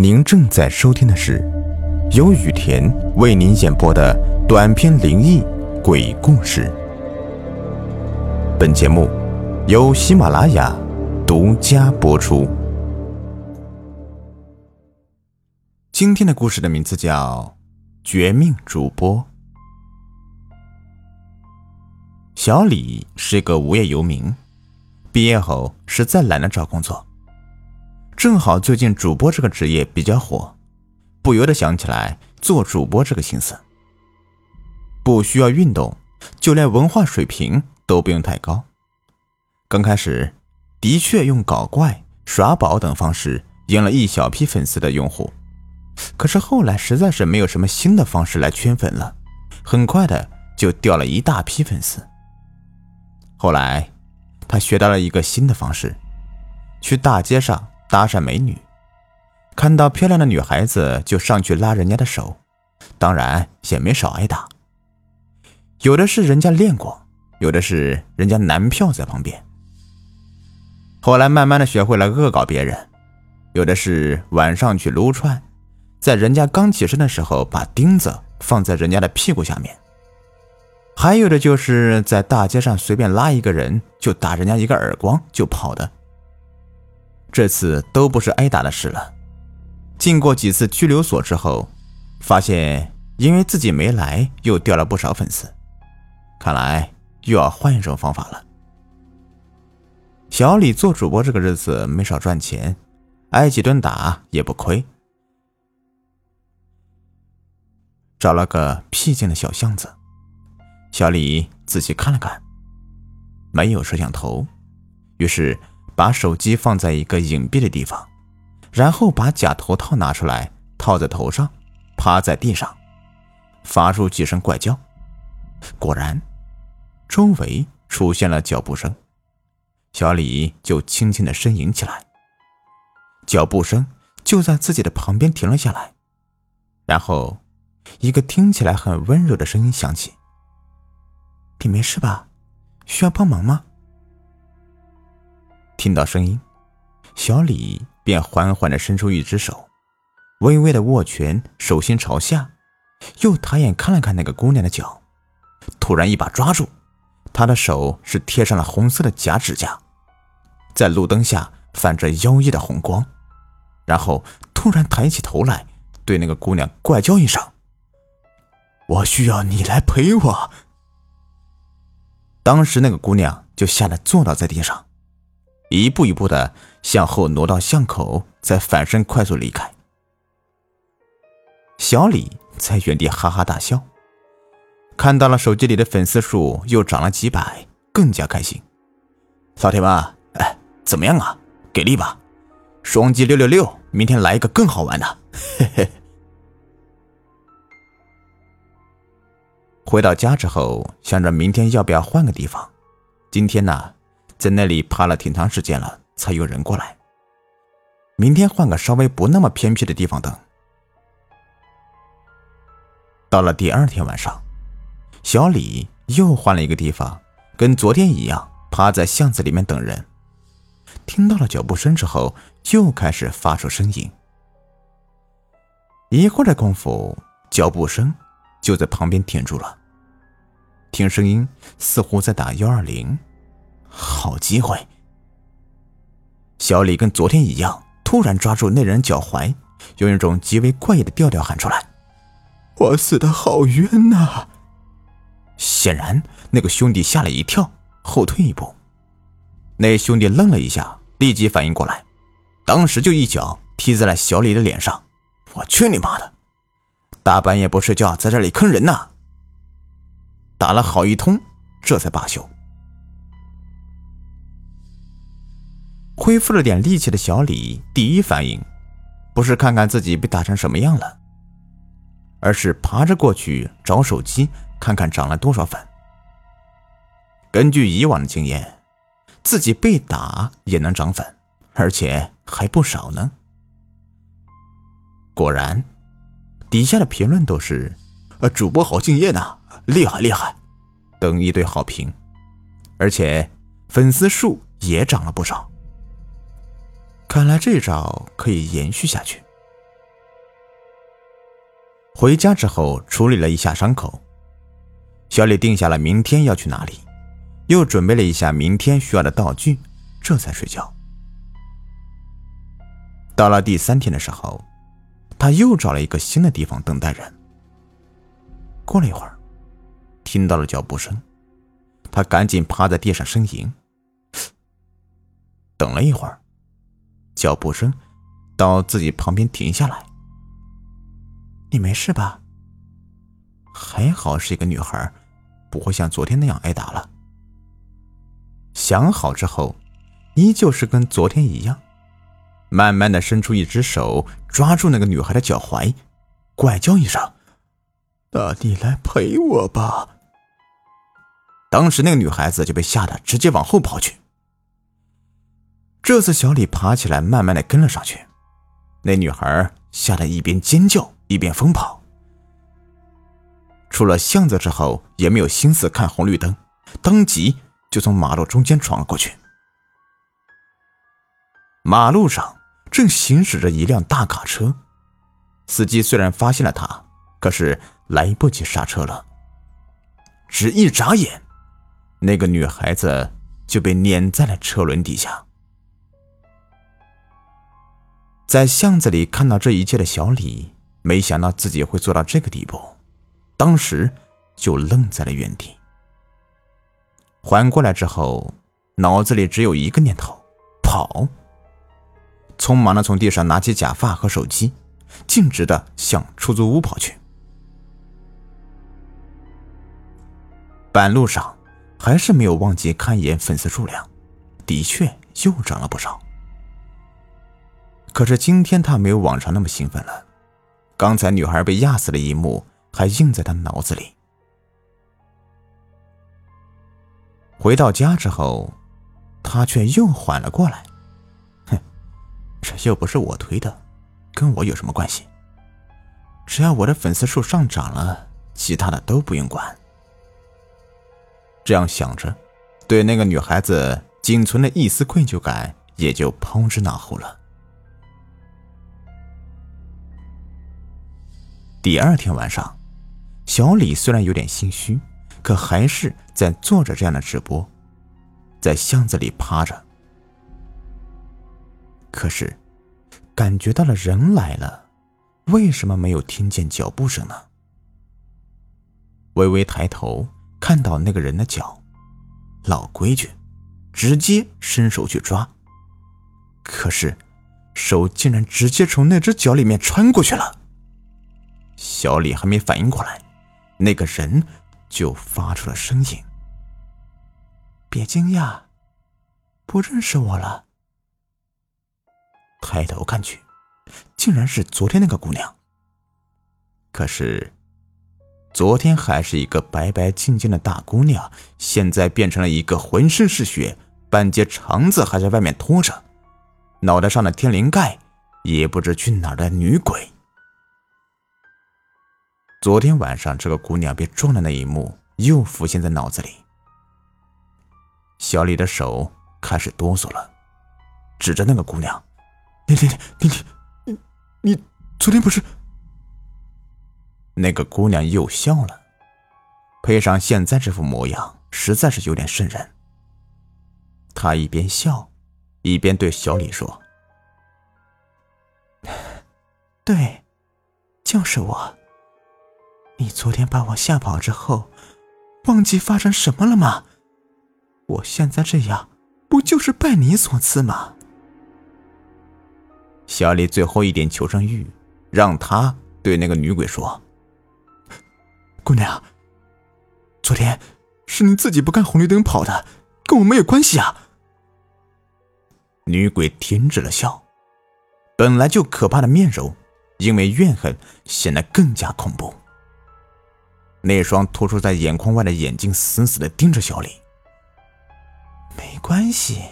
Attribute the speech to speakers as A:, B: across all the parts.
A: 您正在收听的是由雨田为您演播的短篇灵异鬼故事。本节目由喜马拉雅独家播出。今天的故事的名字叫《绝命主播》。小李是个无业游民，毕业后实在懒得找工作。正好最近主播这个职业比较火，不由得想起来做主播这个心思。不需要运动，就连文化水平都不用太高。刚开始的确用搞怪、耍宝等方式赢了一小批粉丝的用户，可是后来实在是没有什么新的方式来圈粉了，很快的就掉了一大批粉丝。后来他学到了一个新的方式，去大街上。搭讪美女，看到漂亮的女孩子就上去拉人家的手，当然也没少挨打。有的是人家练过，有的是人家男票在旁边。后来慢慢的学会了恶搞别人，有的是晚上去撸串，在人家刚起身的时候把钉子放在人家的屁股下面，还有的就是在大街上随便拉一个人就打人家一个耳光就跑的。这次都不是挨打的事了。进过几次拘留所之后，发现因为自己没来，又掉了不少粉丝。看来又要换一种方法了。小李做主播这个日子没少赚钱，挨几顿打也不亏。找了个僻静的小巷子，小李仔细看了看，没有摄像头，于是。把手机放在一个隐蔽的地方，然后把假头套拿出来套在头上，趴在地上，发出几声怪叫。果然，周围出现了脚步声，小李就轻轻的呻吟起来。脚步声就在自己的旁边停了下来，然后，一个听起来很温柔的声音响起：“你没事吧？需要帮忙吗？”听到声音，小李便缓缓的伸出一只手，微微的握拳，手心朝下，又抬眼看了看那个姑娘的脚，突然一把抓住，她的手是贴上了红色的假指甲，在路灯下泛着妖异的红光，然后突然抬起头来，对那个姑娘怪叫一声：“我需要你来陪我。”当时那个姑娘就吓得坐倒在地上。一步一步的向后挪到巷口，再反身快速离开。小李在原地哈哈大笑，看到了手机里的粉丝数又涨了几百，更加开心。老铁们，哎，怎么样啊？给力吧！双击六六六，明天来一个更好玩的。嘿嘿。回到家之后，想着明天要不要换个地方。今天呢？在那里趴了挺长时间了，才有人过来。明天换个稍微不那么偏僻的地方等。到了第二天晚上，小李又换了一个地方，跟昨天一样，趴在巷子里面等人。听到了脚步声之后，又开始发出声音。一会儿的功夫，脚步声就在旁边停住了。听声音，似乎在打幺二零。好机会！小李跟昨天一样，突然抓住那人脚踝，用一种极为怪异的调调喊出来：“我死的好冤呐！”显然，那个兄弟吓了一跳，后退一步。那兄弟愣了一下，立即反应过来，当时就一脚踢在了小李的脸上。我去你妈的！大半夜不睡觉，在这里坑人呢！打了好一通，这才罢休。恢复了点力气的小李，第一反应不是看看自己被打成什么样了，而是爬着过去找手机，看看涨了多少粉。根据以往的经验，自己被打也能涨粉，而且还不少呢。果然，底下的评论都是“呃，主播好敬业呢，厉害厉害”等一堆好评，而且粉丝数也涨了不少。看来这招可以延续下去。回家之后处理了一下伤口，小李定下了明天要去哪里，又准备了一下明天需要的道具，这才睡觉。到了第三天的时候，他又找了一个新的地方等待人。过了一会儿，听到了脚步声，他赶紧趴在地上呻吟。等了一会儿，脚步声到自己旁边停下来。你没事吧？还好是一个女孩，不会像昨天那样挨打了。想好之后，依旧是跟昨天一样。慢慢的伸出一只手，抓住那个女孩的脚踝，怪叫一声：“那你来陪我吧。”当时那个女孩子就被吓得直接往后跑去。这次小李爬起来，慢慢的跟了上去，那女孩吓得一边尖叫一边疯跑。出了巷子之后，也没有心思看红绿灯，当即就从马路中间闯了过去。马路上。正行驶着一辆大卡车，司机虽然发现了他，可是来不及刹车了。只一眨眼，那个女孩子就被碾在了车轮底下。在巷子里看到这一切的小李，没想到自己会做到这个地步，当时就愣在了原地。缓过来之后，脑子里只有一个念头：跑。匆忙的从地上拿起假发和手机，径直的向出租屋跑去。半路上，还是没有忘记看一眼粉丝数量，的确又涨了不少。可是今天他没有往常那么兴奋了，刚才女孩被压死的一幕还印在他脑子里。回到家之后，他却又缓了过来。哼这又不是我推的，跟我有什么关系？只要我的粉丝数上涨了，其他的都不用管。这样想着，对那个女孩子仅存的一丝愧疚感也就抛之脑后了。第二天晚上，小李虽然有点心虚，可还是在做着这样的直播，在巷子里趴着。可是，感觉到了人来了，为什么没有听见脚步声呢？微微抬头，看到那个人的脚，老规矩，直接伸手去抓。可是，手竟然直接从那只脚里面穿过去了。小李还没反应过来，那个人就发出了声音：“别惊讶，不认识我了。”抬头看去，竟然是昨天那个姑娘。可是，昨天还是一个白白净净的大姑娘，现在变成了一个浑身是血、半截肠子还在外面拖着、脑袋上的天灵盖也不知去哪儿的女鬼。昨天晚上这个姑娘被撞的那一幕又浮现在脑子里。小李的手开始哆嗦了，指着那个姑娘。你你你你你你昨天不是？那个姑娘又笑了，配上现在这副模样，实在是有点瘆人。她一边笑，一边对小李说：“对，就是我。你昨天把我吓跑之后，忘记发生什么了吗？我现在这样，不就是拜你所赐吗？”小李最后一点求生欲，让他对那个女鬼说：“姑娘，昨天是你自己不看红绿灯跑的，跟我没有关系啊。”女鬼停止了笑，本来就可怕的面容，因为怨恨显得更加恐怖。那双突出在眼眶外的眼睛死死的盯着小李。没关系。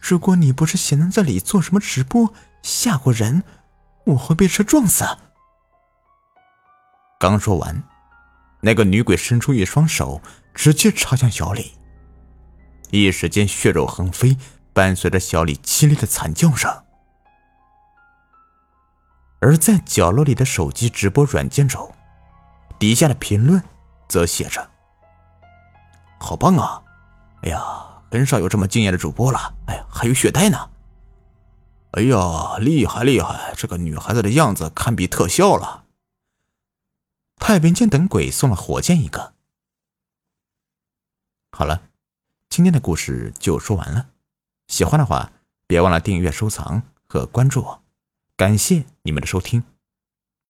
A: 如果你不是闲在这里做什么直播吓唬人，我会被车撞死。刚说完，那个女鬼伸出一双手，直接插向小李，一时间血肉横飞，伴随着小李凄厉的惨叫声。而在角落里的手机直播软件中，底下的评论则写着：“好棒啊！哎呀，很少有这么敬业的主播了。哎呀，还有血袋呢！哎呀，厉害厉害！这个女孩子的样子堪比特效了。”太平间等鬼送了火箭一个。好了，今天的故事就说完了。喜欢的话，别忘了订阅、收藏和关注我。感谢你们的收听。